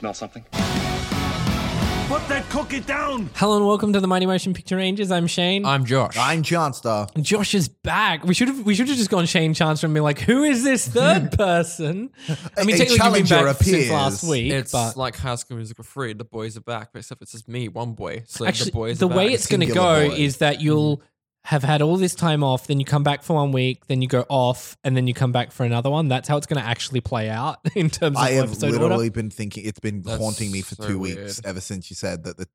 smell something? Put that cookie down! Hello and welcome to the Mighty Motion Picture Rangers. I'm Shane. I'm Josh. I'm Chanstar. Josh is back. We should have we should have just gone Shane Chance and been like, who is this third person? I mean, A technically you've been challenger back since appears. last week, it's but like High School Musical 3. The boys are back, but except it's just me, one boy. So actually the boys the are way back. it's going to Singular go boy. is that you'll mm. Have had all this time off, then you come back for one week, then you go off, and then you come back for another one. That's how it's going to actually play out in terms of the thing. I have episode literally order. been thinking it's been That's haunting me for so two weird. weeks ever since you said that the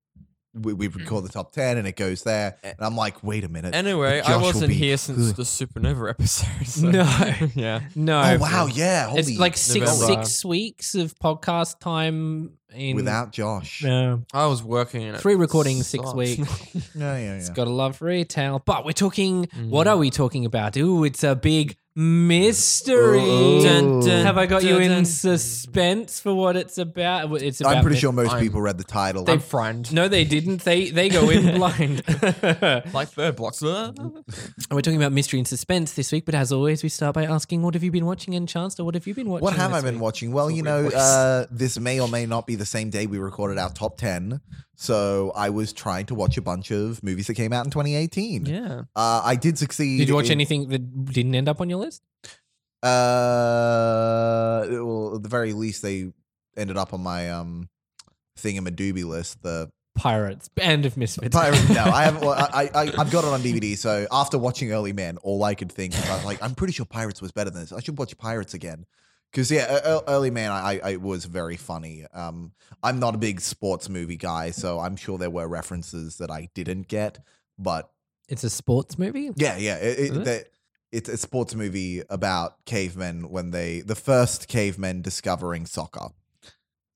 we, we record the top ten and it goes there, and I'm like, wait a minute. Anyway, Josh I wasn't be here since good. the Supernova episode. so- No. yeah. No, oh wow, yeah, holy, it's like six November. six weeks of podcast time in without Josh. Yeah, I was working in it. Three recordings, six sucked. weeks. Yeah, yeah, It's yeah. got a love for retail. But we're talking, Mm. what are we talking about? Ooh, it's a big mystery. Dun, dun, Have I got you dun, in dun. suspense for what it's about? Well, It's about I'm pretty my- sure most I'm- people read the title. I'm friend. No, they didn't. They they go in blind. and Like third blocks. Uh, we're talking about mystery and suspense this week. But as always, we start by asking, what have you been watching? And Chancellor, what have you been watching? What have I this been week? watching? Well, you know, uh, this may or may not be the same day we recorded our top 10. So I was trying to watch a bunch of movies that came out in 2018. yeah. Uh, I did succeed. Did you watch in- anything that didn't end up on your list? Uh, well, at the very least, they ended up on my um thingamadoobie list. The Pirates, Band of Misfits. Pirate. no, I haven't. Well, I, I I've got it on DVD. So after watching Early Man, all I could think was like, I'm pretty sure Pirates was better than this. I should watch Pirates again. Because yeah, Early Man, I, I it was very funny. Um, I'm not a big sports movie guy, so I'm sure there were references that I didn't get. But It's a sports movie. yeah, yeah, it, it, that- it's a sports movie about cavemen when they the first cavemen discovering soccer.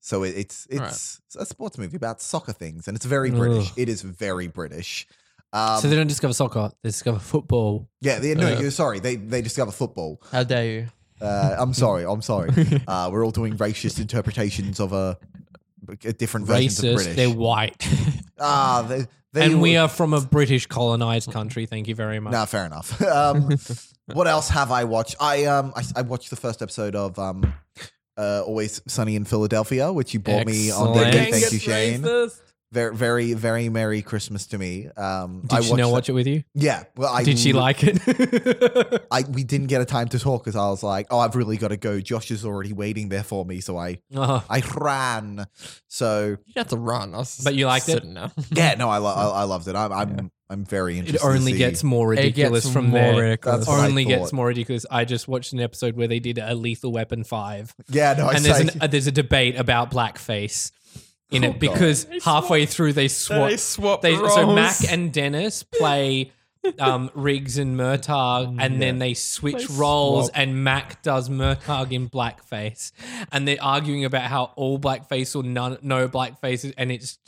So it, it's it's Right. a sports movie about soccer things, and it's very British. Ugh. It is very British. Um, so they don't discover soccer; they discover football. yeah, they, no, Uh. you're sorry. They they discover football. How dare you? Uh, I'm sorry. I'm sorry. Uh, we're all doing racist interpretations of a, a different versions of Racist. British. They're white, ah, they, they and we were- are from a British colonized country. Thank you very much. Nah, fair enough. Um, what else have I watched? I um I, I watched the first episode of um uh Always Sunny in Philadelphia, which you bought me on Excellent. DVD. Dang, Thank you, it's Shane. racist. Very very very merry Christmas to me. Um, Did I Chanel watched watch it with you? Yeah. Well, I Did she like it? I we didn't get a time to talk because I was like, oh, I've really got to go. Josh is already waiting there for me, so I Oh, I ran. So You had to run. Was But you liked it? sitting there. yeah, no, I lo- I, I loved it. I'm I'm I'm very interested. it only to see- gets more It gets ridiculous from more there. ridiculous. That's Only gets more ridiculous. I just watched an episode where they did a Lethal Weapon Five, Yeah, no, I and there's say, an, uh, there's a debate about blackface in Oh, it because halfway through they swap They swap. They, so roles. Mac and Dennis play um, Riggs and Murtaugh, and then they switch They roles, swap. and Mac does Murtaugh in blackface, and they're arguing about how all blackface or none, no blackface, and it's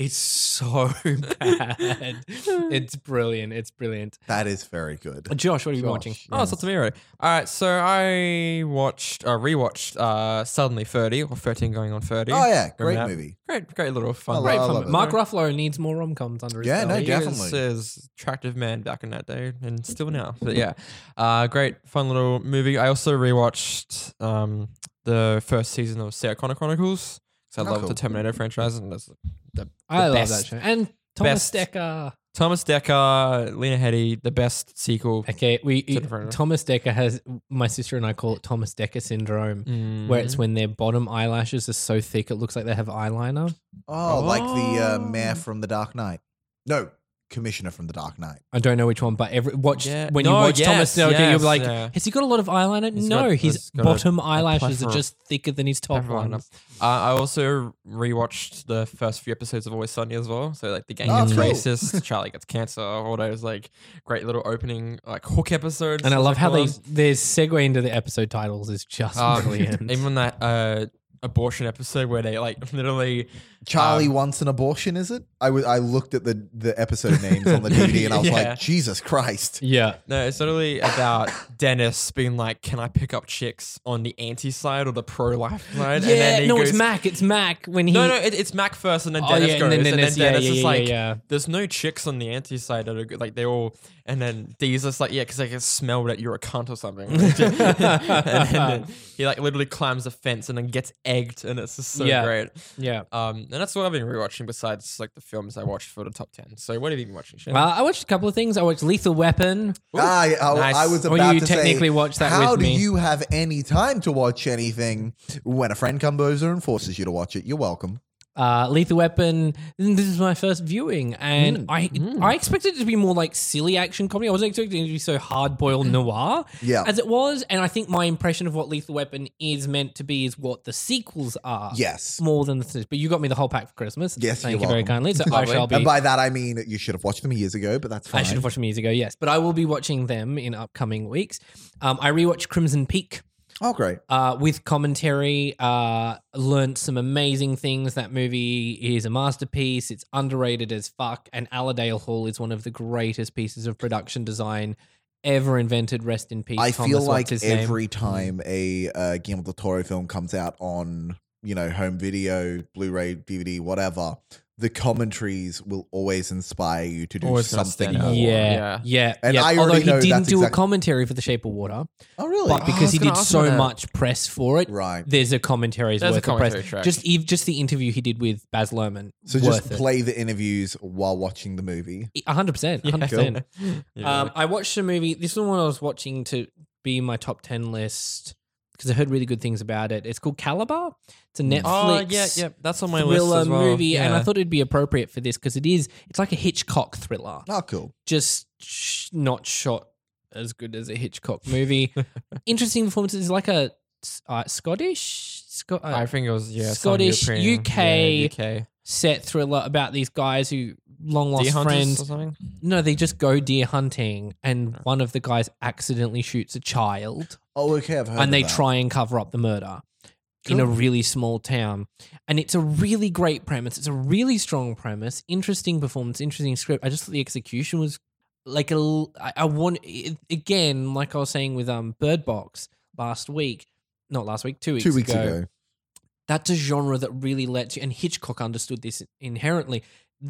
it's so bad. it's brilliant. It's brilliant. that is very good. Josh, what are you Josh, watching? Oh, it's up to. All right, so I watched, uh, rewatched uh, Suddenly 30 or 13 going on 30. Oh yeah, great Remember that? movie. Great, great little fun. I Great I fun. it. Mark Ruffalo needs more rom coms under his belt. Yeah, no, belt. He definitely. was his attractive man back in that day and still now. But yeah, uh, great, fun little movie. I also rewatched um, the first season of Sarah Connor Chronicles. So I Oh, love cool. the Terminator franchise, and that's the, I the love best. that show. And Thomas best- Dekker. Thomas Dekker, Lena Headey, the best sequel. Okay, we Set in front of us. Thomas Dekker has my sister and I call it Thomas Dekker syndrome, Mm. where it's when their bottom eyelashes are so thick it looks like they have eyeliner. Oh, like the uh, mayor Oh. from The Dark Knight. No, commissioner from The Dark Knight. I don't know which one, but every watch Yeah. when you No, watch Thomas yes, you'll yes, be like, yeah. has he got a lot of eyeliner? He's no, got- his he's got a- bottom a eyelashes are plethora. just thicker than his top Everyone ones. Uh, I also rewatched the first few episodes of Always Sunny as well. So like the gang Oh, gets cool. racist, Charlie gets cancer, all those like great little opening like hook episodes. And I as love how call they them. their segue into the episode titles is just Um, brilliant. even that uh, abortion episode where they like literally Charlie Um, wants an abortion, is it? I wa- I looked at the, the episode names on the DVD and I was Yeah. like, Jesus Christ. yeah. no, it's literally about Dennis being like, "Can I pick up chicks on the anti side or the pro life side?" Yeah, and then no, goes, it's Mac. It's Mac when he. No, no, it, it's Mac first, and then Oh, Dennis yeah, and goes, then and then Dennis- Dennis, yeah, yeah, is yeah, like, yeah. "There's no chicks on the anti side that are good. like they all." And then D's just like, "Yeah, because I can smell that you're a cunt or something." and then he like literally climbs a fence and then gets egged, and it's just so Yeah. great. Yeah. Um, and that's what I've been rewatching besides like the films I watched for the top ten. So what have you been watching? Shane? Well, I watched a couple of things. I watched Lethal Weapon. Ah, yeah, I, Nice. I was Or about you to technically say, watched that how with do me. you have any time to watch anything when a friend comes over and forces you to watch it? You're welcome. Uh, Lethal Weapon. This is my first viewing, and I I expected it to be more like silly action comedy. I wasn't expecting it to be so hard boiled noir Yeah. as it was. And I think my impression of what Lethal Weapon is meant to be is what the sequels are. Yes. More than the but you got me the whole pack for Christmas. Yes, thank you very kindly. So I shall be. And by that I mean you should have watched them years ago, but that's fine. I should have watched them years ago, yes, but I will be watching them in upcoming weeks. Um, I rewatched Crimson Peak. Oh, great. uh, with commentary. Uh, learned some amazing things. That movie is a masterpiece. It's underrated as fuck. And Allerdale Hall is one of the greatest pieces of production design ever invented. Rest in peace. I Thomas, feel like his name? every time a uh, Guillermo del Toro film comes out on, you know, home video, Blu-ray, DVD, whatever, the commentaries will always inspire you to do Always gonna something stand more. out. Yeah, Yeah. yeah, And yeah. I Although he know didn't that's do a exact- commentary for The Shape of Water, Oh, really? but because was he gonna did ask so about that. much press for it, right. there's a commentary's There's a worth of press. track. Just ev- just the interview he did with Baz Luhrmann. So worth just it. play the interviews while watching the movie. A hundred percent, a hundred percent. Yeah. Um, I watched a movie. This is one I was watching to be in my top ten list because I heard really good things about it. It's called Caliber. It's a Netflix. oh yeah, yeah, that's on my list Thriller as well. movie, and I thought it'd be appropriate for this because it is. It's like a Hitchcock thriller, Oh, cool. just sh- not shot as good as a Hitchcock movie. Interesting performances. It's like a uh, Scottish, Scot- uh, I think it was yeah, Scottish, European- UK, yeah, UK set thriller about these guys who long lost friends. No, they just go deer hunting, and one of the guys accidentally shoots a child, Oh, okay. I've heard and they that. try and cover up the murder in a really small town. And it's a really great premise. It's a really strong premise, interesting performance, interesting script. I just thought the execution was like a. I, I want it- again, like I was saying with um Bird Box last week, not last week, two weeks Two weeks ago ago. that's a genre that really lets you and hitchcock understood this inherently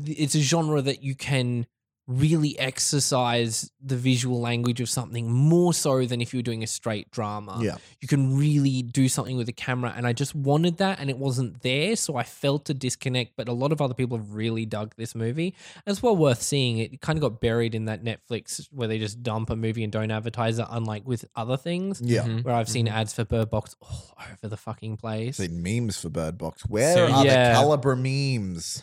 it's a genre that you can really exercise the visual language of something more so than if you were doing a straight drama Yeah. you can really do something with the camera and i just wanted that and it wasn't there so i felt a disconnect but a lot of other people have really dug this movie and it's well worth seeing it kind of got buried in that netflix where they just dump a movie and don't advertise it unlike with other things Yeah. Mhm. where i've seen ads for bird box all over the fucking place Seen memes for Bird Box. Where So, are yeah. the caliber memes?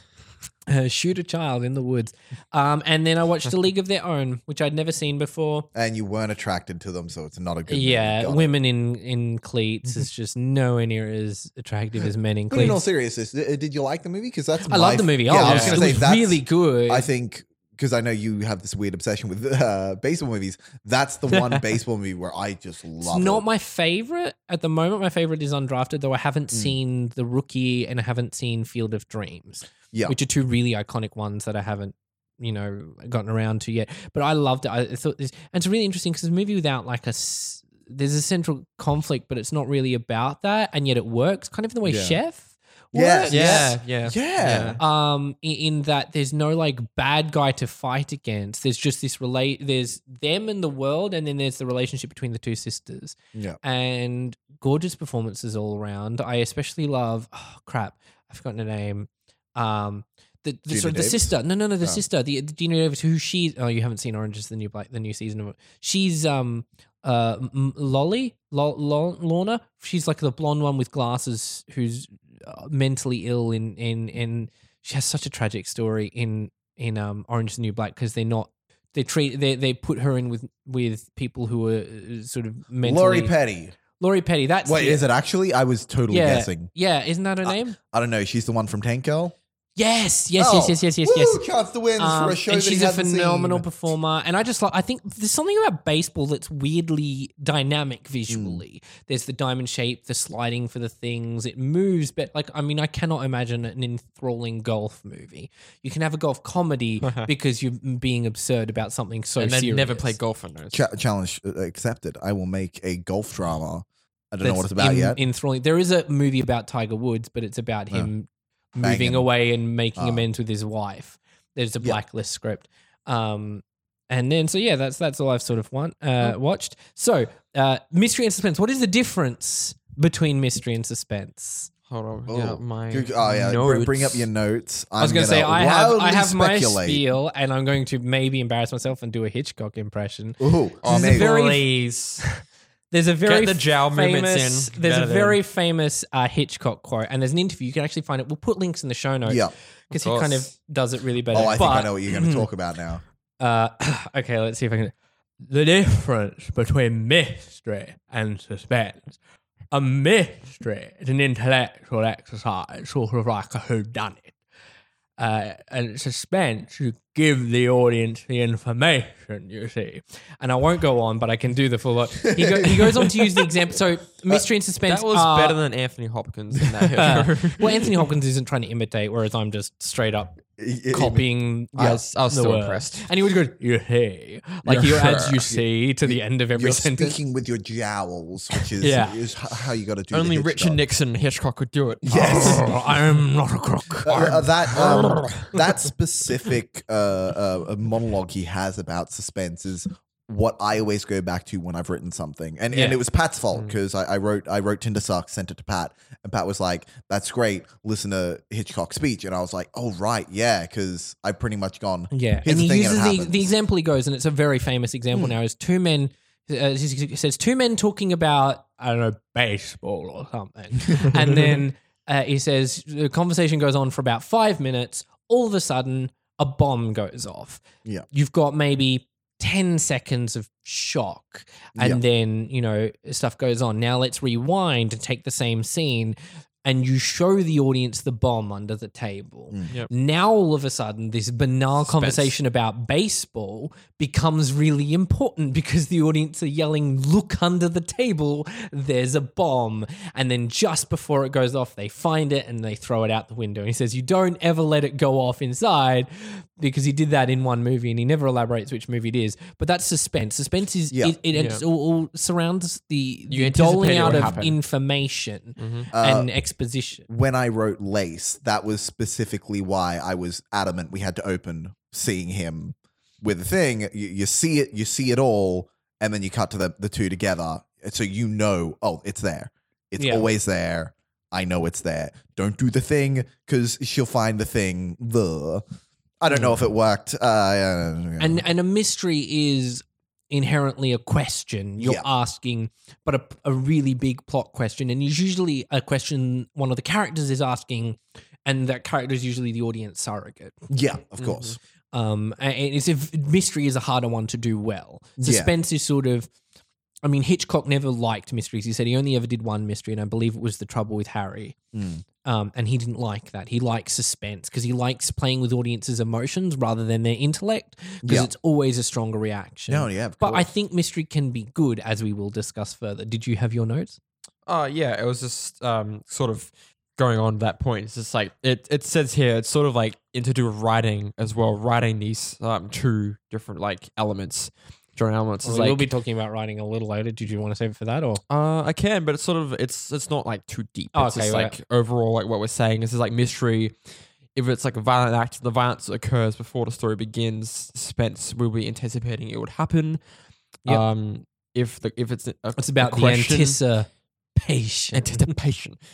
Uh, shoot a child in the woods. Um, and then I watched A League of Their Own, which I'd never seen before. And you weren't attracted to them, so it's not a good movie. yeah, Got it. women in in cleats is just nowhere near as attractive as men in But in all cleats. seriousness, uh, did you like the movie? Because that's I my love the movie. Oh, I was going to it say was that's really good. I think because I know you have this weird obsession with uh, baseball movies. That's the one baseball movie where I just love. it's not it. my favorite at the moment. My favorite is Undrafted, though I haven't Mm. seen The Rookie and I haven't seen Field of Dreams. Yeah. which are two really iconic ones that I haven't, you know, gotten around to yet. But I loved it. I thought this, and it's really interesting because it's a movie without like a. There's a central conflict, but it's not really about that, and yet it works, kind of in the way Yeah. Chef. Yes, works. Yeah, yeah, Yeah. Um, in, in that there's no like bad guy to fight against. There's just this relate. There's them and the world, and then there's the relationship between the two sisters Yeah. and gorgeous performances all around. I especially love oh crap, I've forgotten her name. Um the the, sorry, the sister. No, no, no, the Oh. sister. The, the Geena Davis who she oh you haven't seen Orange is the New Black the new season of it. She's um uh M- Lolly Lo- Lo- Lorna. She's like the blonde one with glasses who's mentally ill in in in she has such a tragic story in in um Orange is the New Black because they're not they treat they they put her in with with people who are uh, sort of mentally Lori Petty. Lori Petty. That's Wait, the- is it actually? I was totally yeah, guessing. Yeah, isn't that her name? I don't know. She's the one from Tank Girl. Yes, yes, Oh, yes, yes, yes, yes, yes. Woo, Chance to win Um, for a show and that he she's a hasn't phenomenal seen. performer. And I just like, I think there's something about baseball that's weirdly dynamic visually. Hmm. There's the diamond shape, the sliding for the things, it moves. But like, I mean, I cannot imagine an enthralling golf movie. You can have a golf comedy because you're being absurd about something so and then serious. never play golf on those. Cha- challenge uh, accepted. I will make a golf drama. I don't know what it's about en- yet. Enthralling. There is a movie about Tiger Woods, but it's about Yeah. him moving Banging. away and making Ah. amends with his wife. There's a Yeah. blacklist script. Um, and then so yeah, that's that's all I've sort of want, uh, watched. So uh, mystery and suspense. What is the difference between mystery and suspense? Hold on. Oh, yeah, my Good- oh yeah, br- bring up your notes. I was going to say I have I have my speculate. spiel, and I'm going to maybe embarrass myself and do a Hitchcock impression. Ooh, Oh, This is maybe. very- please. There's a very the jowl movements famous, in. There's Get a it very in. famous uh, Hitchcock quote, and there's an interview. You can actually find it. We'll put links in the show notes. yeah. because Of he kind of does it really better. Oh, I think I know what you're going to talk about now. Uh, okay, let's see if I can. The difference between mystery and suspense. A mystery is an intellectual exercise, sort of like a whodunit. Uh, and suspense, you give the audience the information, you see. And I won't go on, but I can do the full. He, go, he goes on to use the example. So, mystery and suspense. That was are- better than Anthony Hopkins in that. Uh, well, Anthony Hopkins isn't trying to imitate, whereas I'm just straight up I- I- copying. I was, I was so word. impressed. And he would go, you see. Like he adds you see to the end of every You're sentence. speaking with your jowls, which is, Yeah. is how you got to do Only Richard. Nixon Hitchcock could do it. Yes. Oh, I am not a crook. Uh, uh, that um, that specific uh, uh, monologue he has about suspense is what I always go back to when I've written something, and Yeah. and it was Pat's fault Mm. because I, I wrote I wrote Tinder sucks, sent it to Pat, and Pat was like, "That's great, listen to Hitchcock's speech," and I was like, "Oh right, yeah," because I've pretty much gone. Yeah, Here's and the he thing, and uses the, the example he goes, and it's a very famous example now. Is two men. Uh, he says two men talking about I don't know baseball or something, and then uh, he says the conversation goes on for about five minutes. All of a sudden, a bomb goes off. Yeah. you've got maybe 10 seconds of shock and Yeah. then you know stuff goes on now let's rewind and take the same scene and you show the audience the bomb under the table Mm. Yep. now all of a sudden this banal Suspense. conversation about baseball becomes really important because the audience are yelling look under the table there's a bomb and then just before it goes off they find it and they throw it out the window and he says you don't ever let it go off inside because he did that in one movie and he never elaborates which movie it is but that's suspense suspense is Yeah. it, it it's all, all surrounds the, You the doling out of happen. information Mhm. and exposition when I wrote Lace, that was specifically why I was adamant we had to open seeing him with the thing. You, you see it, you see it all, and then you cut to the, the two together. So you know, oh, it's there. It's Yeah. always there. I know it's there. Don't do the thing because she'll find the thing. The I don't know if it worked. Uh, and and a mystery is inherently a question you're Yeah. asking but a, a really big plot question and it's usually a question one of the characters is asking and that character is usually the audience surrogate yeah, of course. um and it's a mystery is a harder one to do well Yeah. suspense is sort of I mean, Hitchcock never liked mysteries. He said he only ever did one mystery, and I believe it was The Trouble with Harry. Mm. Um, and he didn't like that. He likes suspense because he likes playing with audiences' emotions rather than their intellect because Yeah. it's always a stronger reaction. No, yeah, of But I think mystery can be good, as we will discuss further. Did you have your notes? Oh yeah, it was just um sort of going on that point. It's just like it it says here, it's sort of like into do with writing as well, writing these um two different like elements. Drawing elements is we like will be talking about writing a little later. Did you want to save it for that, or uh I can, but it's sort of it's it's not like too deep. Oh, it's okay, right. like overall like what we're saying. This is like mystery. If it's like a violent act, the violence occurs before the story begins. Suspense will be anticipating it would happen. Yep. Um, if the if it's a, it's about the question- anticipation? anticipation.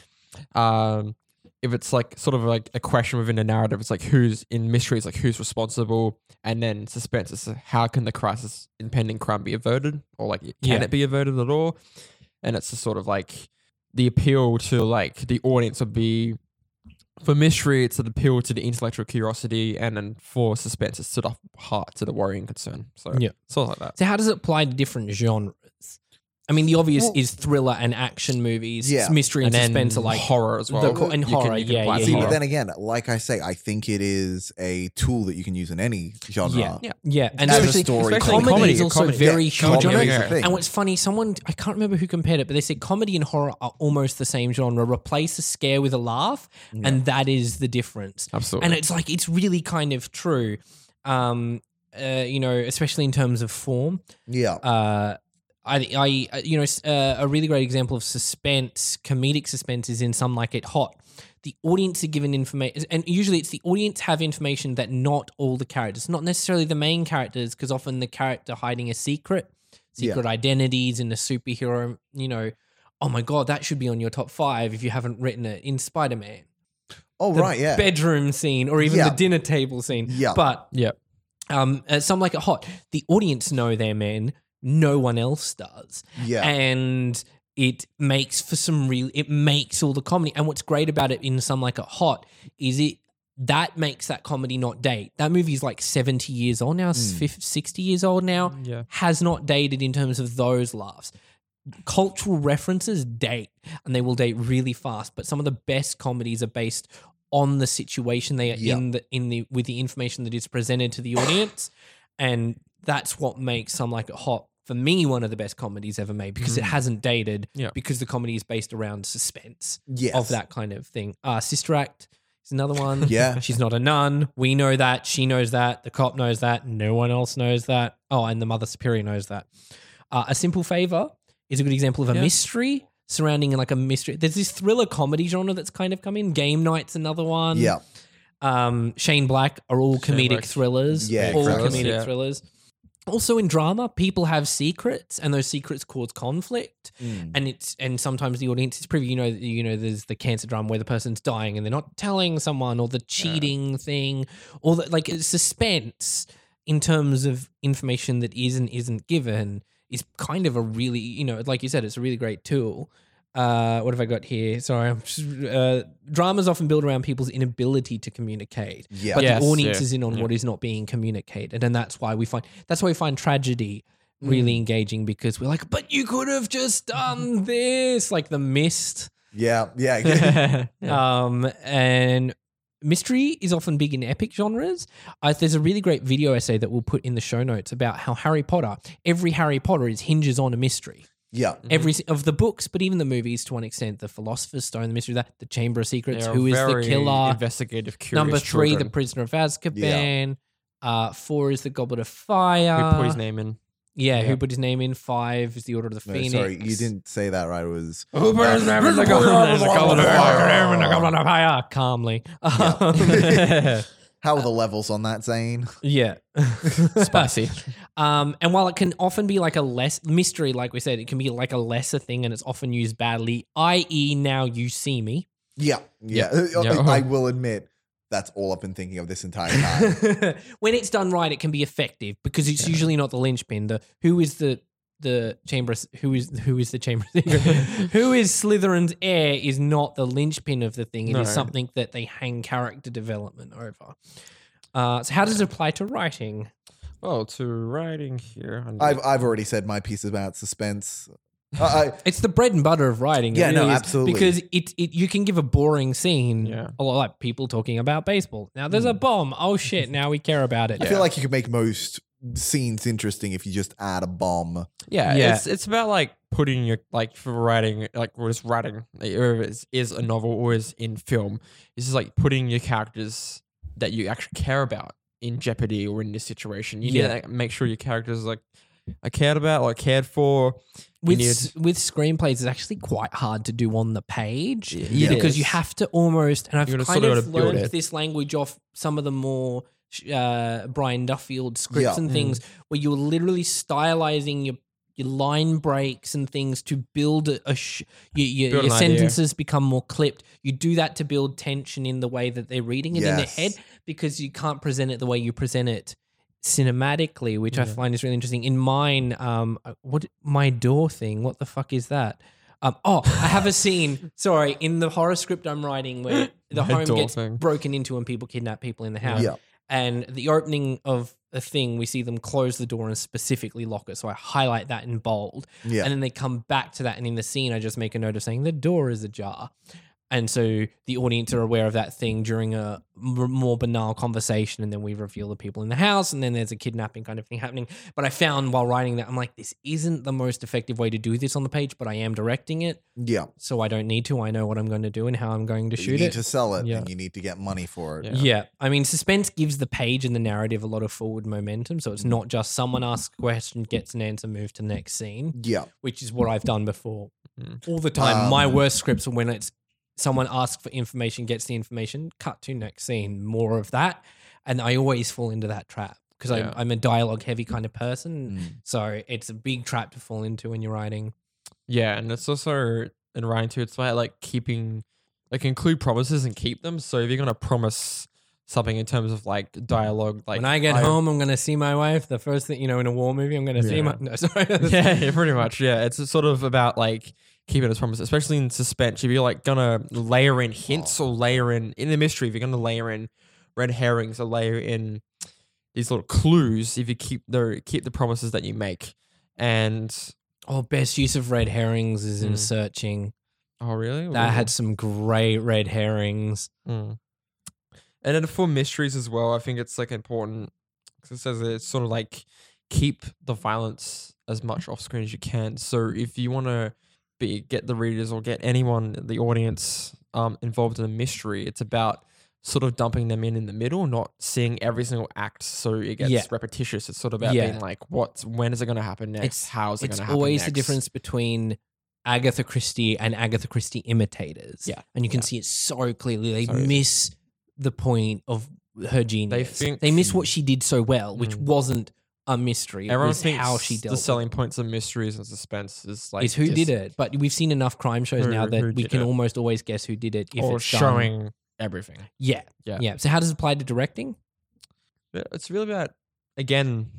Um, if it's like sort of like a question within a narrative, it's like who's in mystery, it's like who's responsible, and then suspense is how can the crisis, impending crime, be averted, or like can Yeah. it be averted at all? And it's just sort of like the appeal to like the audience would be for mystery, it's an appeal to the intellectual curiosity, and then for suspense, it's to the heart, to the worrying concern. So Yeah. sort of like that. So how does it apply to different genres? I mean, the obvious Well- is thriller and action movies. Yeah. mystery and, And suspense are like horror as the well. co- and You can- horror, you can yeah, apply yeah, See, yeah. but then again, like I say, I think it is a tool that you can use in any genre. Yeah. Yeah. Yeah, and As a especially, story comedy, is also comedy. very Yeah, huge comedy genre. is. And what's funny, someone I can't remember who compared it, but they said comedy and horror are almost the same genre. Replace a scare with a laugh, and that is the difference. Absolutely. And it's like it's really kind of true. Um, uh, you know, especially in terms of form. Yeah. Uh, I, I, you know, uh, a really great example of suspense, comedic suspense, is in Some Like It Hot. The audience are given information, and usually it's the audience have information that not all the characters, not necessarily the main characters, because often the character hiding a secret, Yeah. secret identities in the superhero, you know, oh my god, that should be on your top five if you haven't written it in Spider Man. Oh The right, yeah. bedroom scene or even Yeah. the dinner table scene. Yeah. But Yeah. um, uh, some like it hot. The audience know their men. No one else does. Yeah. And it makes for some real. It makes all the comedy. And what's great about it in some like a hot is it that makes that comedy not date. That movie is like seventy years old now. Mm. 50, Sixty years old now. Yeah. Has not dated in terms of those laughs. Cultural references date, and they will date really fast. But some of the best comedies are based on the situation they are Yeah. in the in the with the information that is presented to the audience, and that's what makes some like it hot for me one of the best comedies ever made because it Mhm. hasn't dated Yeah. because the comedy is based around suspense yes. of that kind of thing. Uh, Sister Act is another one. Yeah. She's not a nun. We know that. She knows that. The cop knows that. No one else knows that. Oh, and the Mother Superior knows that. Uh, a Simple Favor is a good example of a Yeah. mystery surrounding like a mystery. There's this thriller comedy genre that's kind of come in. Game Night's another one. Yeah. Um, Shane Black are all Shane comedic Black. thrillers. Yeah, all exactly. comedic Yeah. thrillers. Also in drama, people have secrets, and those secrets cause conflict Mm. and it's and sometimes the audience is privy. You know, you know, there's the cancer drama where the person's dying and they're not telling someone, or the cheating thing, or the, like suspense in terms of information that is and isn't given is kind of a really, you know, like you said, it's a really great tool. Uh, what have I got here? Sorry, uh, dramas often build around people's inability to communicate, Yeah. but Yes, the audience yeah, is in on yeah. what is not being communicated, and that's why we find that's why we find tragedy really engaging because we're like, but you could have just done this, like the mist. Yeah. Yeah. Um, and mystery is often big in epic genres. Uh, there's a really great video essay that we'll put in the show notes about how Harry Potter, every Harry Potter is hinges on a mystery. Yeah. Every s- of the books, but even the movies to one extent, the Philosopher's Stone, the mystery of that, the Chamber of Secrets, They are who is the killer, Investigative, curious number three, the. Prisoner of Azkaban. Uh, four is the Goblet of Fire. Who put his name in? Yeah, Yeah. who put his name in? Five is the Order of the No, Phoenix. sorry, you didn't say that right. It was Who put his name in the Goblet of Fire? The Goblet of Fire. Calmly. How are the levels on that, Zane? yeah. Spicy. Um, and while it can often be like a less mystery, like we said, it can be like a lesser thing and it's often used badly, i.e., now you see me. Yeah. Yeah. Yeah. I will admit that's all I've been thinking of this entire time. when it's done right, it can be effective because it's usually not the linchpin. The who is the the chamber who is who is the chamber who is Slytherin's heir is not the linchpin of the thing. It is No. something that they hang character development over. Uh, so how does it apply to writing? Well, to writing here. under- I've I've already said my piece about suspense. I, I, It's the bread and butter of writing. It Yeah, no, really is, absolutely. Because it, it you can give a boring scene, Yeah. a lot like people talking about baseball. Now there's Hmm. a bomb. Oh shit! Now we care about it. I feel like you could make most scenes interesting if you just add a bomb. yeah, Yeah. it's it's about like putting your like for writing like or just writing like, or if it's is a novel or is in film. This is like putting your characters that you actually care about in jeopardy or in this situation. You Yeah. need to like, make sure your characters like are cared about or cared for. With need- s- with screenplays, it's actually quite hard to do on the page Yeah, because you have to almost. And I've kind sort of of learned this language off some of the more uh, Brian Duffield scripts Yeah. and things, where you're literally stylizing your your line breaks and things to build a, sh- your, your, Build your an idea. sentences become more clipped. You do that to build tension in the way that they're reading it in their head because you can't present it the way you present it cinematically, which I find is really interesting. In mine, um, uh, what my door thing? What the fuck is that? Um, oh, I have a scene. Sorry, in the horror script I'm writing where the home gets thing. broken into and people kidnap people in the house. Yeah. And the opening of a thing, we see them close the door and specifically lock it. So I highlight that in bold. Yeah. And then they come back to that. And in the scene, I just make a note of saying the door is ajar. And so the audience are aware of that thing during a more banal conversation. And then we reveal the people in the house. And then there's a kidnapping kind of thing happening. But I found while writing that, I'm like, this isn't the most effective way to do this on the page, but I am directing it. Yeah. So I don't need to. I know what I'm going to do and how I'm going to you shoot need it. to sell it Yeah. and you need to get money for it. Yeah. Yeah. I mean, suspense gives the page and the narrative a lot of forward momentum. So it's not just someone asks a question, gets an answer, move to next scene, Yeah. which is what I've done before Mhm. all the time. My Um, worst scripts are when it's someone asks for information, gets the information, cut to next scene, more of that. And I always fall into that trap because Yeah. I'm, I'm a dialogue heavy kind of person. Mm. So it's a big trap to fall into when you're writing. Yeah, and it's also in writing too. It's about like keeping, like include promises and keep them. So if you're gonna promise something in terms of like dialogue, like when I get home, I'm gonna see my wife. The first thing you know, in a war movie, I'm gonna see my. No, sorry. yeah, yeah, pretty much. Yeah, it's sort of about like keeping those promises, especially in suspense. If you're like gonna layer in hints or layer in in the mystery, if you're gonna layer in red herrings or layer in these little clues, if you keep the keep the promises that you make, and Oh, best use of red herrings is in Mm. searching. oh really, That had some great red herrings. Mm. And then for mysteries as well, I think it's like important because it says it's sort of like keep the violence as much off screen as you can. So if you want to be get the readers or get anyone, the audience, um, involved in a mystery, it's about sort of dumping them in in the middle, not seeing every single act, so it gets Yeah. repetitious. It's sort of about Yeah. being like, what's when is it going to happen next? It's- How is it It's going to happen? always the next? difference between Agatha Christie and Agatha Christie imitators. Yeah, and you can yeah. see it so clearly. They So easy. miss the point of her genius. think- they miss what she did so well, which Mm. wasn't a mystery. Everyone thinks how she dealt. the selling points of mysteries and suspense is like is who just- did it, but we've seen enough crime shows Who- now that we can it. almost always guess who did it if or it's done- showing everything. Yeah, Yeah. yeah. So how does it apply to directing? It's really about again,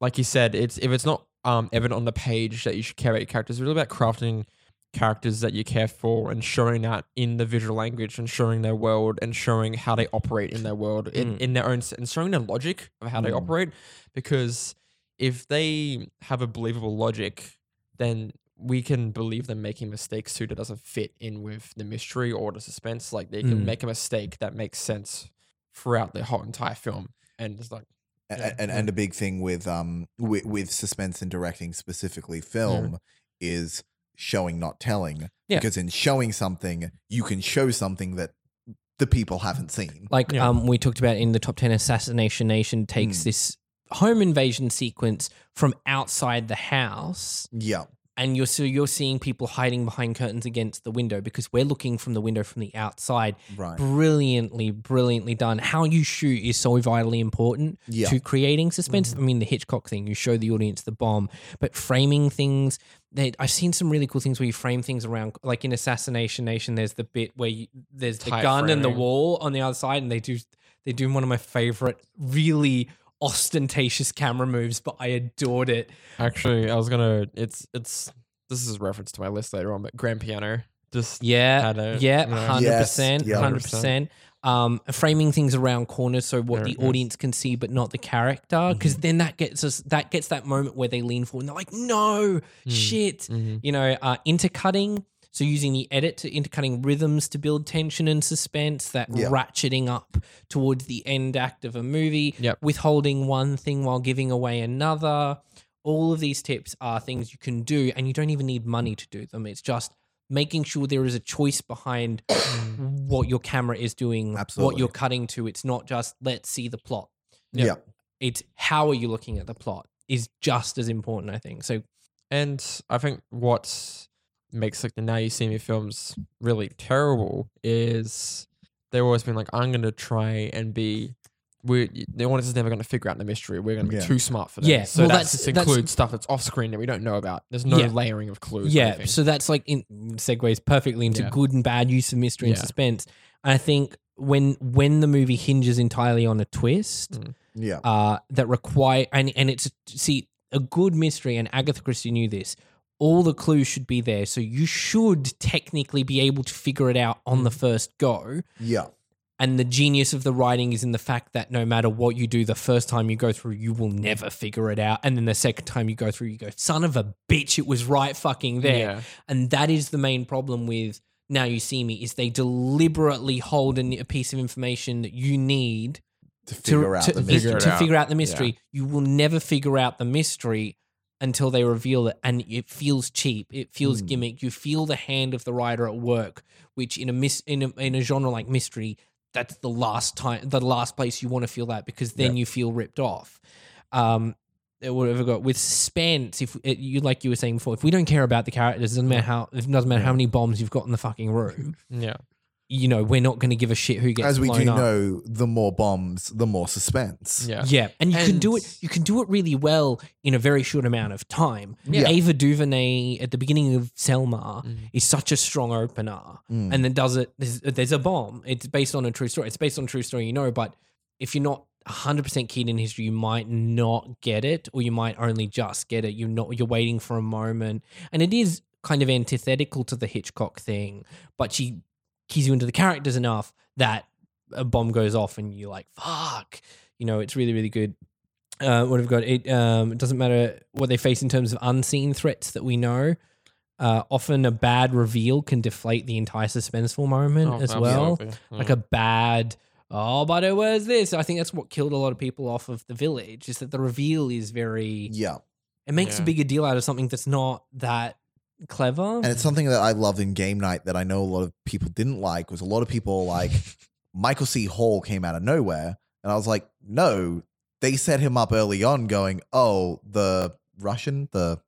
like you said, it's if it's not um evident on the page that you should care about your characters, it's really about crafting characters that you care for and showing that in the visual language and showing their world and showing how they operate in their world in, Mm. in their own and showing the logic of how they Mm. operate. Because if they have a believable logic, then we can believe them making mistakes too that doesn't fit in with the mystery or the suspense. Like they can Mm. make a mistake that makes sense throughout the whole entire film. And it's like Yeah, and and a big thing with um with, with suspense and directing specifically film is showing not telling Yeah. because in showing something you can show something that the people haven't seen Like Yeah. um, we talked about in the top ten, Assassination Nation takes Mm. this home invasion sequence from outside the house yeah and you're so you're seeing people hiding behind curtains against the window because we're looking from the window from the outside. right Brilliantly, brilliantly done. How you shoot is so vitally important Yeah. to creating suspense. Mm-hmm. I mean, the Hitchcock thing, you show the audience the bomb, but framing things. That I've seen some really cool things where you frame things around, like in Assassination Nation. There's the bit where you, there's the Tight gun and the wall on the other side, and they do they do one of my favorite, really ostentatious camera moves, but I adored it. Actually, I was gonna. It's it's. This is a reference to my list later on, but grand piano. Just Yeah, had a- yeah, hundred percent hundred percent. Um, framing things around corners so what There the it is. audience can see, but not the character, because then that gets us that gets that moment where they lean forward and they're like, "No, shit," Mhm. you know. Uh, intercutting, so using the edit to intercutting rhythms to build tension and suspense, that Yeah. ratcheting up towards the end act of a movie, Yep. withholding one thing while giving away another. All of these tips are things you can do, and you don't even need money to do them. It's just making sure there is a choice behind what your camera is doing, what you're cutting to. It's not just let's see the plot. Yeah. yeah It's how are you looking at the plot is just as important, I think. So And I think what makes like the Now You See Me films really terrible is they've always been like, I'm gonna try and be. We the audience is never going to figure out the mystery. We're going to be Yeah. too smart for them. Yeah, so well, that's, that's- just that's- include stuff that's off screen that we don't know about. There's no Yeah. layering of clues. or yeah, anything. so that's like in segues perfectly into Yeah. good and bad use of mystery and Yeah. suspense. And I think when when the movie hinges entirely on a twist, Mm. yeah uh, that require and and it's see a good mystery and Agatha Christie knew this. All the clues should be there, so you should technically be able to figure it out on the Mm. first go. yeah And the genius of the writing is in the fact that no matter what you do, the first time you go through, you will never figure it out. And then the second time you go through, you go, son of a bitch, it was right fucking there. Yeah. And that is the main problem with Now You See Me is they deliberately hold a piece of information that you need to to, figure out to, the mystery. To figure out the mystery. You will never figure out the mystery until they reveal it, and it feels cheap. It feels Mm. gimmick. You feel the hand of the writer at work, which in a mis- in a, in a genre like mystery, that's the last time, the last place you want to feel that because then you feel ripped off. Um, whatever got with suspense. If it, you like you were saying before, if we don't care about the characters, it doesn't matter how it doesn't matter how many bombs you've got in the fucking room Yeah. You know, we're not going to give a shit who gets As we blown do up. know, the more bombs, the more suspense. Yeah. Yeah, and you can do it. You can do it really well in a very short amount of time. Yeah. Ava DuVernay at the beginning of Selma Mm. is such a strong opener, Mm. and then does it. There's, there's a bomb. It's based on a true story. It's based on a true story, you know. But if you're not 100 percent keen in history, you might not get it, or you might only just get it. You're not. You're waiting for a moment, and it is kind of antithetical to the Hitchcock thing, but she keys you into the characters enough that a bomb goes off and you're like, fuck. You know, it's really, really good. Uh, what have got? It um, it doesn't matter what they face in terms of unseen threats that we know. Uh, often a bad reveal can deflate the entire suspenseful moment Oh, as well. absolutely. Like a bad, oh, but it was this. I think that's what killed a lot of people off of the village. Is that the reveal is very. Yeah. It makes a bigger deal out of something that's not that clever. And it's something that I loved in game night that I know a lot of people didn't like was a lot of people like Michael C. Hall came out of nowhere. And I was like, no, they set him up early on going, oh, the Russian, the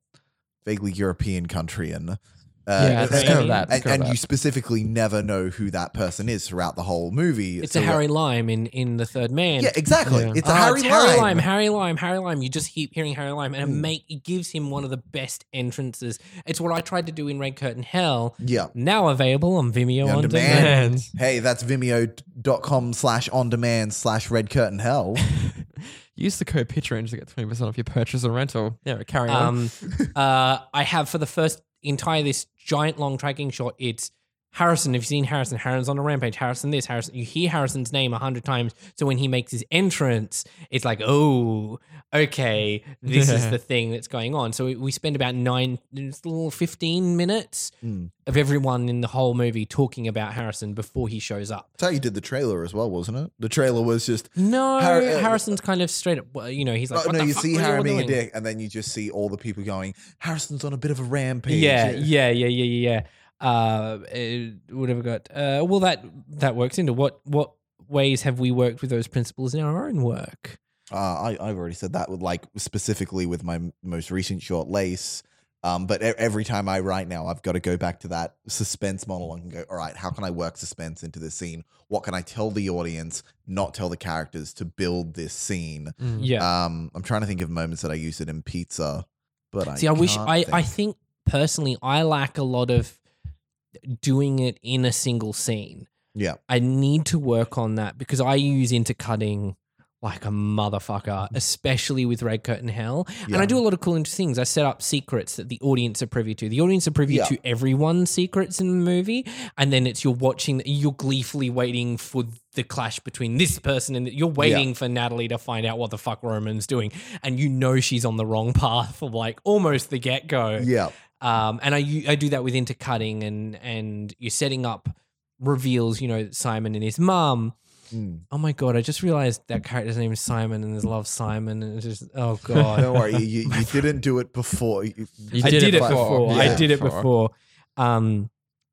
vaguely European country. And uh, Yeah, it's and, kind of that, it's and, kind and you specifically never know who that person is throughout the whole movie. it's So a what- Harry Lime in, in the third man. Yeah, exactly. Yeah. It's a Ah, Harry, it's Lime. Harry Lime, Harry Lime, Harry Lime. You just keep hearing Harry Lime, and it Mm. make it gives him one of the best entrances. It's what I tried to do in Red Curtain Hell. Yeah. Now available on Vimeo On on, demand. demand. Hey, that's vimeo.com slash on demand slash red curtain hell. Use the code Pitch Range to get 20% off your purchase or rental. Yeah, carry on. Um, uh, I have for the first entire this giant long tracking shot. It's Harrison. Have you seen Harrison? Harrison's on a rampage. Harrison, this Harrison. You hear Harrison's name a hundred times. So when he makes his entrance, it's like, oh, okay, this is the thing that's going on. So we- spend about nine, little fifteen minutes Mm. of everyone in the whole movie talking about Harrison before he shows up. That's how you did the trailer as well, wasn't it? The trailer was just No, Har- uh, Harrison's kind of straight up. well, You know, he's like, oh, what no, the you fuck see Harry being a dick, and then you just see all the people going, Harrison's on a bit of a rampage. Yeah, yeah, yeah, yeah, yeah. yeah. Uh, eh, what have got? Uh, well, that that works into what what ways have we worked with those principles in our own work? Uh, I, I've already said that with like specifically with my most recent short lace. Um, but every time I write now, I've got to go back to that suspense monologue and go, all right, how can I work suspense into this scene? What can I tell the audience, not tell the characters to build this scene? Mm. Yeah. Um, I'm trying to think of moments that I used it in pizza, but I See, I wish can't I I think personally I lack a lot of doing it in a single scene. Yeah. I need to work on that because I use intercutting like a motherfucker, mm-hmm. especially with Red Curtain Hell. And I do a lot of cool interesting things. I set up secrets that the audience are privy to. The audience are privy Yeah. to everyone's secrets in the movie, and then it's you're watching, you're gleefully waiting for the clash between this person and you're waiting for Natalie to find out what the fuck Roman's doing, and you know she's on the wrong path from like almost the get go. Yeah. Um, and I do that with intercutting and and you're setting up reveals. You know Simon and his mum. Mm. Oh my god! I just realized that character's name is Simon and there's love Simon and it's just oh god. Don't worry, you, you, you didn't do it before. You, You I did, it before. before. I did it Before. Um,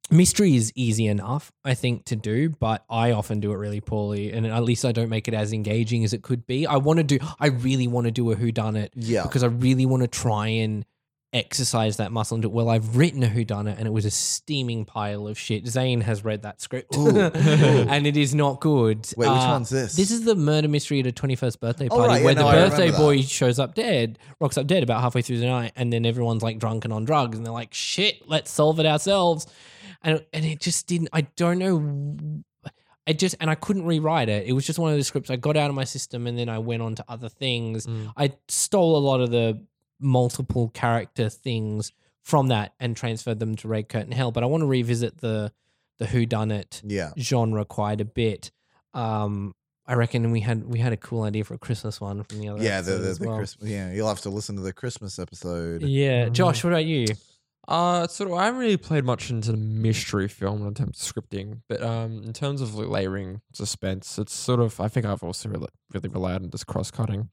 mystery is easy enough, I think, to do, but I often do it really poorly, and at least I don't make it as engaging as it could be. I want to do. I really want to do a who done it Yeah. because I really want to try and exercise that muscle and do it. Well, I've written a who done it, and it was a steaming pile of shit. Zane has read that script, and it is not good. Wait, which Uh, one's this? This is the murder mystery at a 21st birthday Oh, party right, where no, the remember birthday boy shows up dead, rocks up dead about halfway through the night, and then everyone's like drunk and on drugs, and they're like, "Shit, let's solve it ourselves." And and it just didn't. I don't know. it just and I couldn't rewrite it. It was just one of the scripts I got out of my system, and then I went on to other things. Mm. I stole a lot of the multiple character things from that and transferred them to Red Curtain Hell. But I want to revisit the the Who Done It yeah. genre quite a bit. Um, I reckon we had we had a cool idea for a Christmas one from the other Yeah, the, the, as the well. Christmas. Yeah, you'll have to listen to the Christmas episode. Yeah, Mhm. Josh, what about you? Uh, sort of. I haven't really played much into the mystery film in terms of scripting, but um, in terms of layering suspense, it's sort of. I think I've also really, really relied on this cross cutting,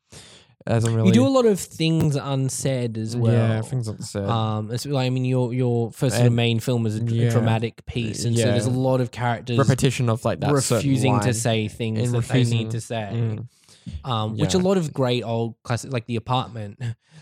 as I'm really. You do a lot of things unsaid as well. Yeah, things unsaid. Um, it's like I mean, your your first sort of main film is a, dr- yeah. dramatic piece, and so there's a lot of characters repetition of like that refusing to say things and that they need to say. Mm. Um, which a lot of great old classic, like The Apartment.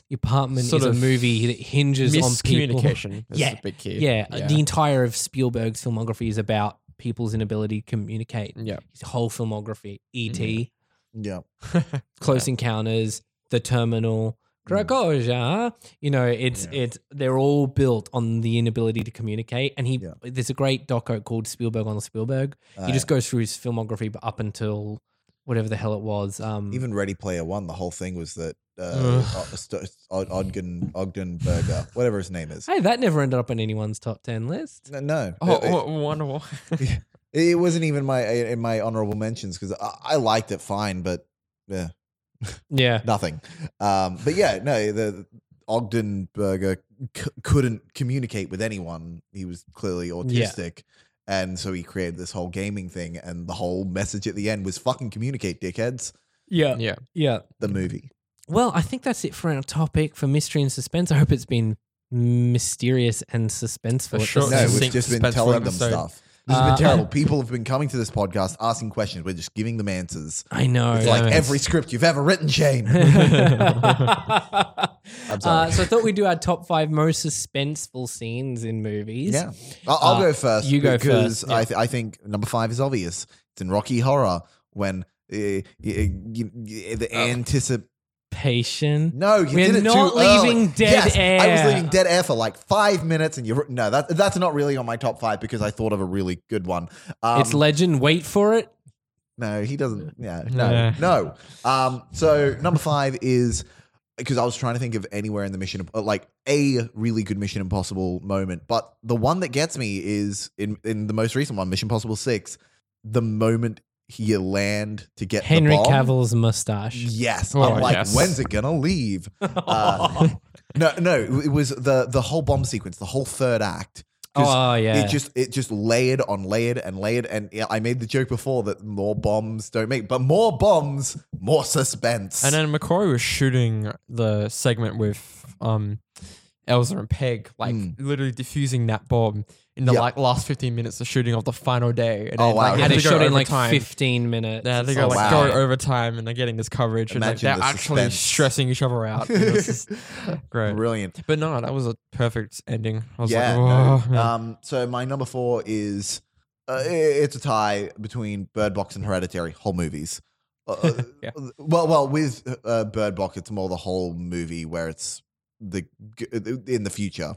The Apartment Sort is a of movie that hinges on is Yeah, big key. Yeah, the entire of Spielberg's filmography is about people's inability to communicate. Yeah. His whole filmography, E.T., Yeah. Close Encounters, The Terminal, Dragoja. You know, it's Yeah. it's they're all built on the inability to communicate. And he Yeah. there's a great doco called Spielberg on the Spielberg. Uh, he just goes through his filmography, but up until whatever the hell it was. Um, even Ready Player One, the whole thing was that uh, Ugh. O- St- Od- Ogden Ogden Burger, whatever his name is. hey, that never ended up on anyone's top ten list. No, no. Oh, It- it- oh, wonder why. it, wasn't even my in my honorable mentions because I, I liked it fine, but yeah, Yeah. nothing. Um, but yeah, no, the Ogden Burger c- couldn't communicate with anyone. He was clearly autistic. And so he created this whole gaming thing, and the whole message at the end was "fucking communicate, dickheads." Yeah. yeah. Yeah. The movie. Well, I think that's it for our topic for mystery and suspense. I hope it's been mysterious and suspenseful. For sure. No, we've just been telling them episode. stuff. This has Uh, been terrible. People have been coming to this podcast asking questions. We're just giving them answers. I know. It's like every script you've ever written, Shane. I'm sorry. Uh, so I thought we'd do our top five most suspenseful scenes in movies. Yeah, I'll, I'll Uh, go first. you go because first, I, yeah. th- I think number five is obvious. It's in Rocky Horror when uh, the anticip. Patient. No, you We're did it not too early. leaving dead yes, I was leaving dead air for like five minutes, and you no, that that's not really on my top five because I thought of a really good one. Um, it's legend. Wait for it. No, he doesn't. Yeah, no, Yeah. no. Um, so number five is because I was trying to think of anywhere in the Mission, like a really good Mission Impossible moment, but the one that gets me is in in the most recent one, Mission Impossible Six, the moment you land to get Henry the bomb. Cavill's mustache. Yes, Oh, I'm like, yes. when's it gonna leave? Uh, no, no, it was the the whole bomb sequence, the whole third act. oh yeah. it just it just layered on layered and layered and yeah, I made the joke before that more bombs don't make but more bombs more suspense And then McCoy was shooting the segment with um Ilsa and Pegg, like Mm. literally diffusing that bomb in the Yeah. like last 15 minutes of shooting of the final day. And Oh, then, wow. like, Yeah, yeah, had they to go shot in like overtime. 15 minutes. Yeah, they It's go Oh, like wow. go overtime and they're getting this coverage and like, Imagine they're the actually suspense. stressing each other out. And it's just great. brilliant But no, that was a perfect ending. I was yeah, like, no. "Whoa." yeah. um so my number four is uh, i- it's a tie between Bird Box and Hereditary whole movies uh, Yeah. well well with uh, Bird Box it's more the whole movie where it's the in the future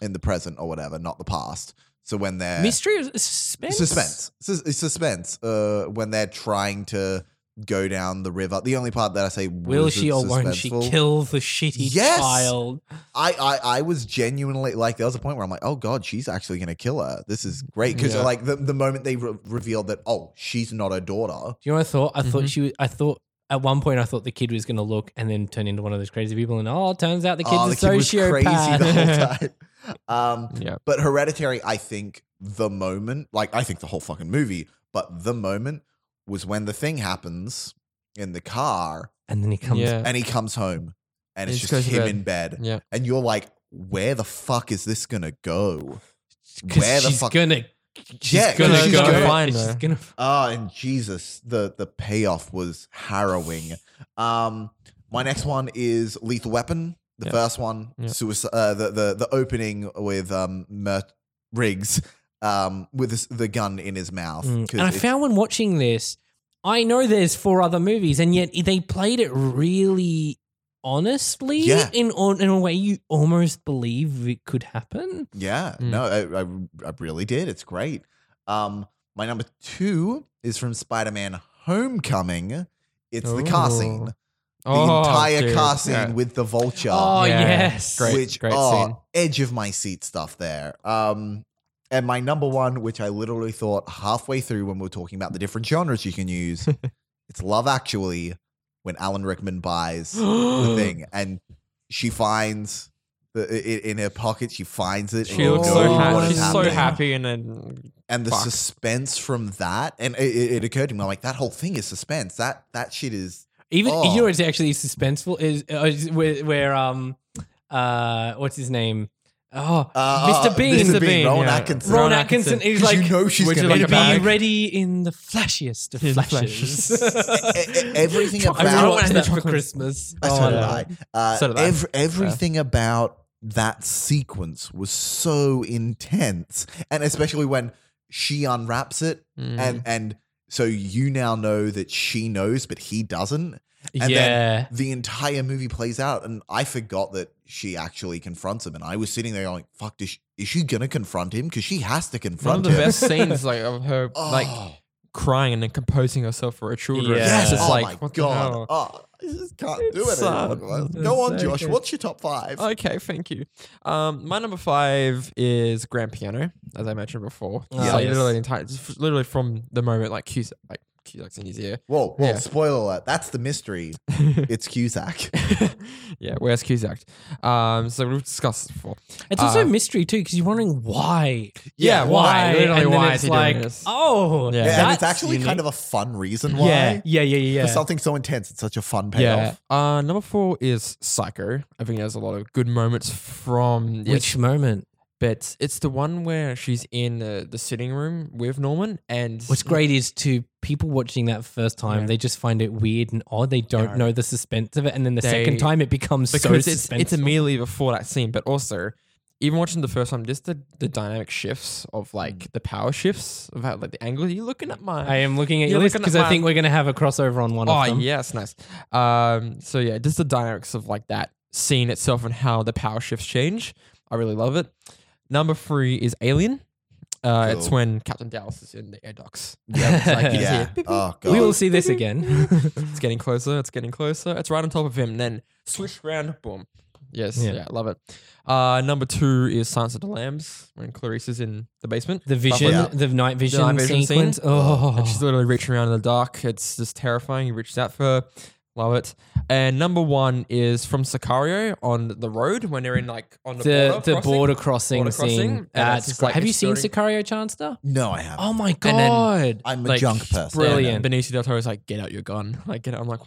in the present or whatever not the past so when they're Mystery or suspense? suspense Sus- suspense uh when they're trying to go down the river the only part that i say Will she or won't she kill the shitty Yes! child? I, I i was genuinely like there was a point where i'm like oh god she's actually gonna kill her this is great because Yeah. like the, the moment they re- revealed that oh she's not her daughter Do you know what I thought? I thought Mhm. she was, I thought at one point I thought the kid was going to look and then turn into one of those crazy people. And oh, it turns out the kid's oh, a the kid was sociopath. crazy the whole time um yeah. but hereditary i think the moment like i think the whole fucking movie but the moment was when the thing happens in the car and then he comes. Yeah. and he comes home and He it's just just goes to him bed. in bed Yeah. and you're like where the fuck is this gonna go Because where the she's fuck gonna. She's Yeah, gonna she's go. gonna find she's her. gonna. oh and jesus the the payoff was harrowing um my next one is lethal weapon the Yeah. first one Yeah. suicide uh, the, the the opening with um Mert riggs um with this, the gun in his mouth Mm. And I found when watching this, I know there's four other movies, and yet they played it really honestly Yeah. in in a way you almost believe it could happen. Yeah, Mm. no, I, I, I really did. It's great. Um, my number two is from Spider Man Homecoming. It's the car scene, the Oh, entire dude. car scene Yeah. with the vulture, Oh Yeah. yes, Great. which great oh, scene. edge of my seat stuff there. Um, and my number one, which I literally thought halfway through when we were talking about the different genres you can use, it's Love Actually when Alan Rickman buys the thing and she finds the i- in her pocket she finds it and She you looks know so what happy. is She's so happening. happy, and then and the Fuck. suspense from that and it, it it occurred to me I'm like that whole thing is suspense that that shit is Even Oh. you know what's actually suspenseful is, uh, is where, where um uh what's his name oh uh, Mr. uh, Bean Mr. Bean, Bean, Rowan yeah. Atkinson Ron Ron Atkinson, Atkinson. is 'Cause like you know she's Would you gonna be bag? ready in the flashiest of In flashes. E- e- everything I about really wanted that for chocolate. Christmas. so Oh, did no. I. Uh, So did I. ev- everything about that sequence was so intense, and especially when she unwraps it, Mm. and and so you now know that she knows, but he doesn't. And yeah. then the entire movie plays out, and I forgot that she actually confronts him. And I was sitting there going, "Fuck, is she, is she gonna confront him? Because she has to confront him." One of the him." best scenes like of her like Oh. crying and then composing herself for her children. Yeah. It's Yes, just oh like my what the god! hell? Oh, I just can't do it It's sad. anymore. Go on, Josh. What's your top five? Okay, thank you. Um, my number five is Grand Piano, as I mentioned before. Yeah, It's yes. literally, entire, literally from the moment like Cusack, like Cusack's in his ear. Whoa, whoa! Yeah. Spoiler alert. That's the mystery. It's Cusack. yeah, where's Cusack? Um, so we've discussed this before. It's also Uh, a mystery too, because you're wondering why. Yeah, why? Literally, and then why it's is he doing like, this? oh, Yeah. Yeah, and that's it's actually kind of a fun reason why. yeah, yeah, yeah, yeah. For something so intense, it's such a fun Yeah. payoff. Uh, number four is Psycho. I think there's a lot of good moments from yes, Which moment? But it's the one where she's in uh, the sitting room with Norman, and What's great is to people watching that first time, Yeah. they just find it weird and odd. They don't know the suspense of it, and then the They- second time it becomes so because it's it's suspenseful. immediately before that scene, but also even watching the first time, just the, the dynamic shifts of Mm. like the power shifts of how like the angle. You're looking at my I am looking at You're your list looking at because I my- think we're going to have a crossover on one Oh of them. Oh, yes, nice. Um, so yeah, just the dynamics of like that scene itself and how the power shifts change. I really love it. Number three is Alien. Uh, It's Cool. when Captain Dallas is in the air ducts. Yeah, It's like he's yeah. here. Oh god. We will see this again. It's getting closer. It's getting closer. It's right on top of him. And then swish round. Boom. Yes. Yeah. Yeah. love it. Uh, number two is Silence of the Lambs when Clarice is in the basement. the vision, Yeah. the night vision, night vision sequence. scene. Oh, And she's literally reaching around in the dark. It's just terrifying. He reaches out for her. Love it. And number one is from Sicario on the road when they're in like on the, the border the crossing. border crossing Border crossing, scene. and That's it's just, great. like, Have you seen exploding. Sicario, Chancellor? No, I haven't. Oh my And then- god! I'm a like, junk person. brilliant. And Benicio del Toro's like, get out your gun. Like, get out. I'm like,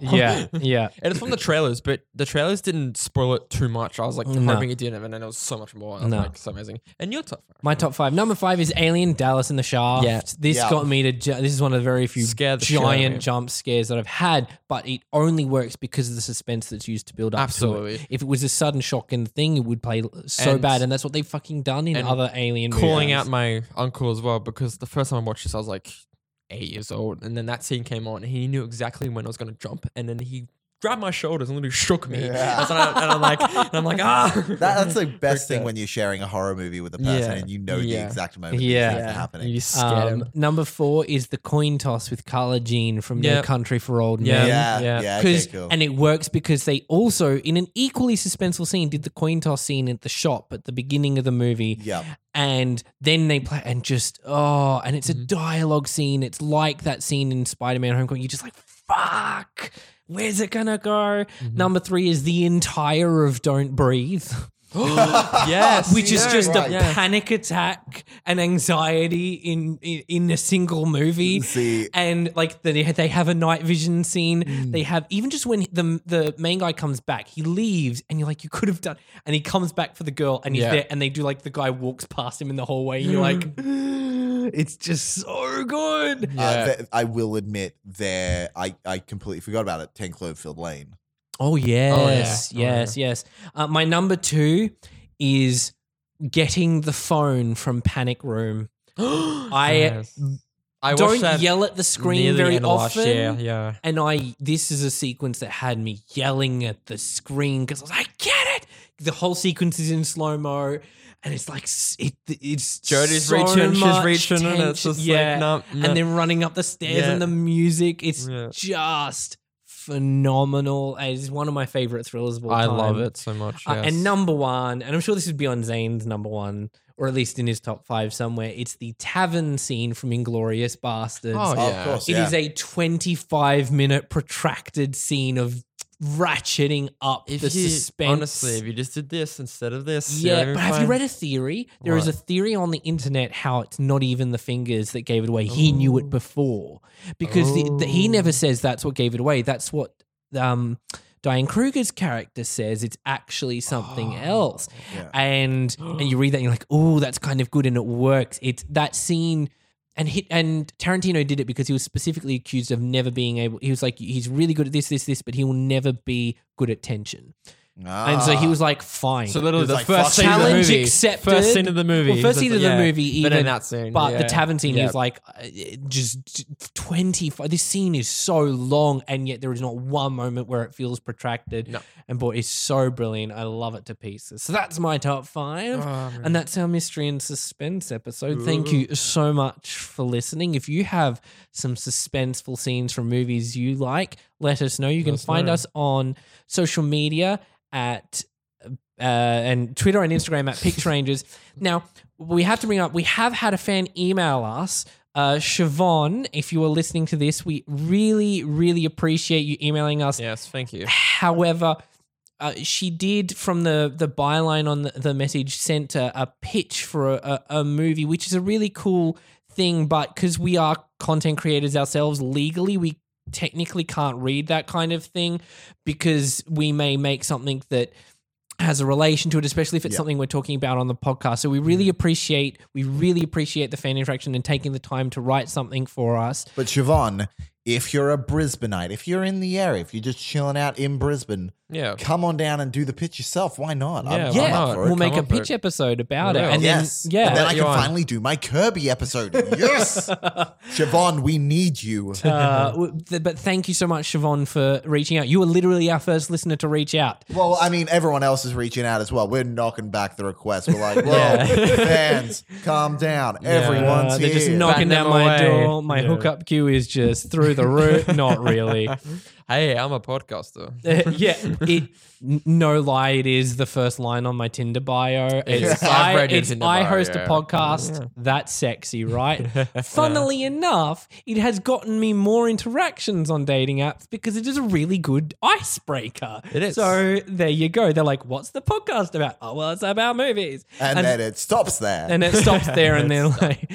yeah, yeah. And it's from the trailers, but the trailers didn't spoil it too much. I was like No. hoping it didn't, and then there was so much more. I was No. like, so amazing. And your top five. My top five. Number five is Alien, Dallas in the Shaft. Yeah. This Yeah. got me to. Ju- this is one of the very few Scared the shit out of giant jump scares that I've had, but it only works because of the suspense that's used to build up. to it. Absolutely. If it was a sudden shock in the thing, it would play so And- bad, and that's what they've fucking done in other Alien calling movies. out my uncle as well because the first time I watched this, I was like eight years old, and then that scene came on, and he knew exactly when I was going to jump, and then he grabbed my shoulders and literally shook me, Yeah. and, I, and I'm like, and I'm like, ah, That, that's the best thing when you're sharing a horror movie with a person Yeah. and you know Yeah. the exact moment Yeah. these things are yeah, happening. you scared Um, him. number four is the coin toss with Carla Jean from No Yep. Country for Old Men. yeah, yeah. yeah, okay, 'Cause- cool. and it works because they also, in an equally suspenseful scene, did the coin toss scene at the shop at the beginning of the movie, yeah, and then they play and just oh, and it's a Mhm. dialogue scene. It's like that scene in Spider-Man: Homecoming. You're just like, fuck, where's it gonna go? Mhm. Number three is the entire of Don't Breathe. yes, which is yeah, just right. a yeah. panic attack and anxiety in in, in a single movie. See, And like they they have a night vision scene. Mm. They have even just when the the main guy comes back, he leaves, and you're like, you could have done. And he comes back for the girl, and he's Yeah. there, and they do like the guy walks past him in the hallway. And you're like, it's just so good. Yeah. uh, th- I will admit there, I, I completely forgot about it. Ten Cloverfield Lane. Oh yes, Oh, yeah. yes, yes. Uh, my number two is getting the phone from Panic Room. I Yes. I watched don't that yell at the near screen the very end of last often. year, Yeah, And I, this is a sequence that had me yelling at the screen because I was like, I get it. The whole sequence is in slow mo, and it's like it, it's Jodie's so reaching, she's much reaching, and it's just yeah, like, no, no. and then running up the stairs Yeah. and the music. It's Yeah. just phenomenal. It's one of my favorite thrillers of all I time. love it so much. Uh, and number one, and I'm sure this would be on Zane's number one, or at least in his top five somewhere. It's the tavern scene from Inglourious Basterds. Oh, Oh, yeah. of course, It yeah. is a 25 minute protracted scene of ratcheting up if the you, suspense. honestly, if you just did this instead of this, yeah, but have you read a theory? There is What? a theory on the internet how it's not even the fingers that gave it away. He knew it Oh. before because the, the, he never says that's what gave it away. That's what um, Diane Kruger's character says. It's actually something else Yeah. and and you read that and you're like, oh, that's kind of good and it works. It's that scene. And and Tarantino did it because he was specifically accused of never being able. He was like, he's really good at this, this, this, but he will never be good at tension. And so he Ah. was like, "Fine." So literally the like, first fuck scene of the challenge movie. accepted. First scene of the movie. Well, first scene it's of the like, yeah. movie, But even in that scene, But yeah. the tavern scene Yeah. is like uh, just twenty. This scene is so long, and yet there is not one moment where it feels protracted. No. And boy, it's so brilliant. I love it to pieces. So that's my top five. man. and that's our mystery and suspense episode. Thank you so much for listening. If you have some suspenseful scenes from movies you like, let us know. You can find know. us on social media at uh, and Twitter and Instagram at Pix Rangers. Now, we have to bring up, we have had a fan email us. Uh, Siobhan, if you are listening to this, we really, really appreciate you emailing us. Yes, thank you. However, uh, she did from the the byline on the, the message sent a, a pitch for a, a, a movie, which is a really cool thing. But because we are content creators ourselves legally, we technically can't read that kind of thing because we may make something that has a relation to it, especially if it's Yeah. something we're talking about on the podcast. So we really mm-hmm. appreciate we really appreciate the fan interaction and taking the time to write something for us. But Siobhan, if you're a Brisbaneite, if you're in the area, if you're just chilling out in Brisbane, Yeah. come on down and do the pitch yourself. Why not? I'm- Yeah, I'm why Yeah, up not? for it. we'll make a on for pitch it. episode about it, We and yes. then yeah, And then I can on. finally do my Kirby episode. Yes. Siobhan, we need you. Uh, w- th- but thank you so much, Siobhan, for reaching out. You were literally our first listener to reach out. Well, I mean, everyone else is reaching out as well. We're knocking back the request. We're like, well, fans, calm down. Everyone's Uh, they're just knocking Bat down them my away. door. My Yeah. hookup queue is just through the roof. Not really. Hey, I'm a podcaster. Uh, yeah, it. N- No lie, it is the first line on my Tinder bio. It's. I've I, read your it's, Tinder I bio, host yeah. a podcast. That's sexy, right? Funnily enough, it has gotten me more interactions on dating apps because it is a really good icebreaker. It is. So there you go. They're like, "What's the podcast about?" Oh, well, it's about movies. and, then it stops there. and it stops there and then like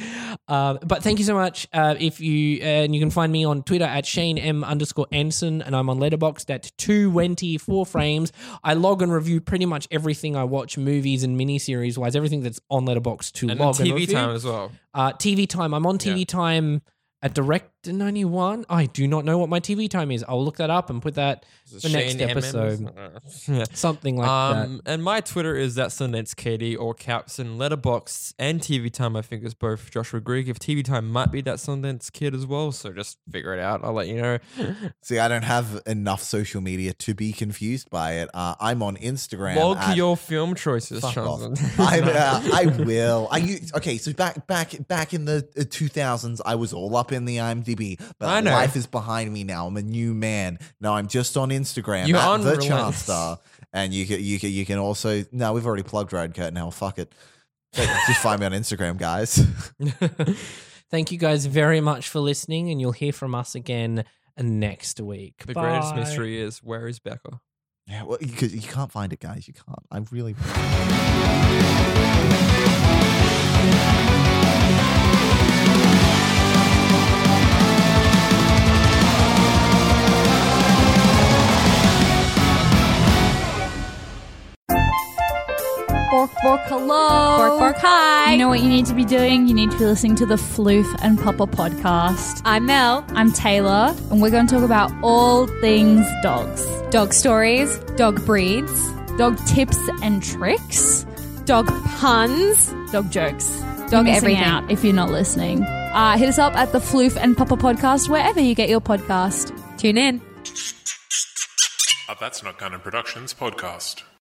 uh, but thank you so much uh, if you and you can find me on twitter at shane m underscore ensign and i'm on letterboxd at 224 frames i log and review pretty much everything i watch movies and miniseries wise everything that's on letterboxd to And log and TV review. time as well. uh, tv time i'm on tv Yeah. time at direct 91 i do not know what my tv time is i'll look that up and put that for next Shane M. episode Yeah. something like that Um, and my Twitter is that Sundance Katie or Caps and Letterboxd and TV Time. I think is both Joshua Greig. If TV Time might be that Sundance kid as well, so just figure it out. I'll let you know. See, I don't have enough social media to be confused by it. Uh, I'm on Instagram. Log at- your film choices, Fuck off. Jonathan. I, uh, I will. I okay. So back back back in the uh, 2000s, I was all up in the IMDb, but I know. life is behind me now. I'm a new man. Now I'm just on Instagram You at the unrelentless. Chancellor, and you can you can you can also no, we've already plugged Road Curtain. Now fuck it. Just find me on Instagram, guys. Thank you guys very much for listening, and you'll hear from us again next week. the greatest mystery is where is Becca? Yeah, well, because you can't find it, guys. You can't. I'm really. Bork, bork, hello. Bork, bork, hi. You know what you need to be doing? You need to be listening to the Floof and Papa podcast. I'm Mel. I'm Taylor, and we're going to talk about all things dogs Dog stories, dog breeds, dog tips and tricks, dog puns. dog jokes, Dog everything. out if you're not listening. Uh, hit us up at the Floof and Papa podcast, wherever you get your podcast. Tune in. A That's Not Canon Productions podcast.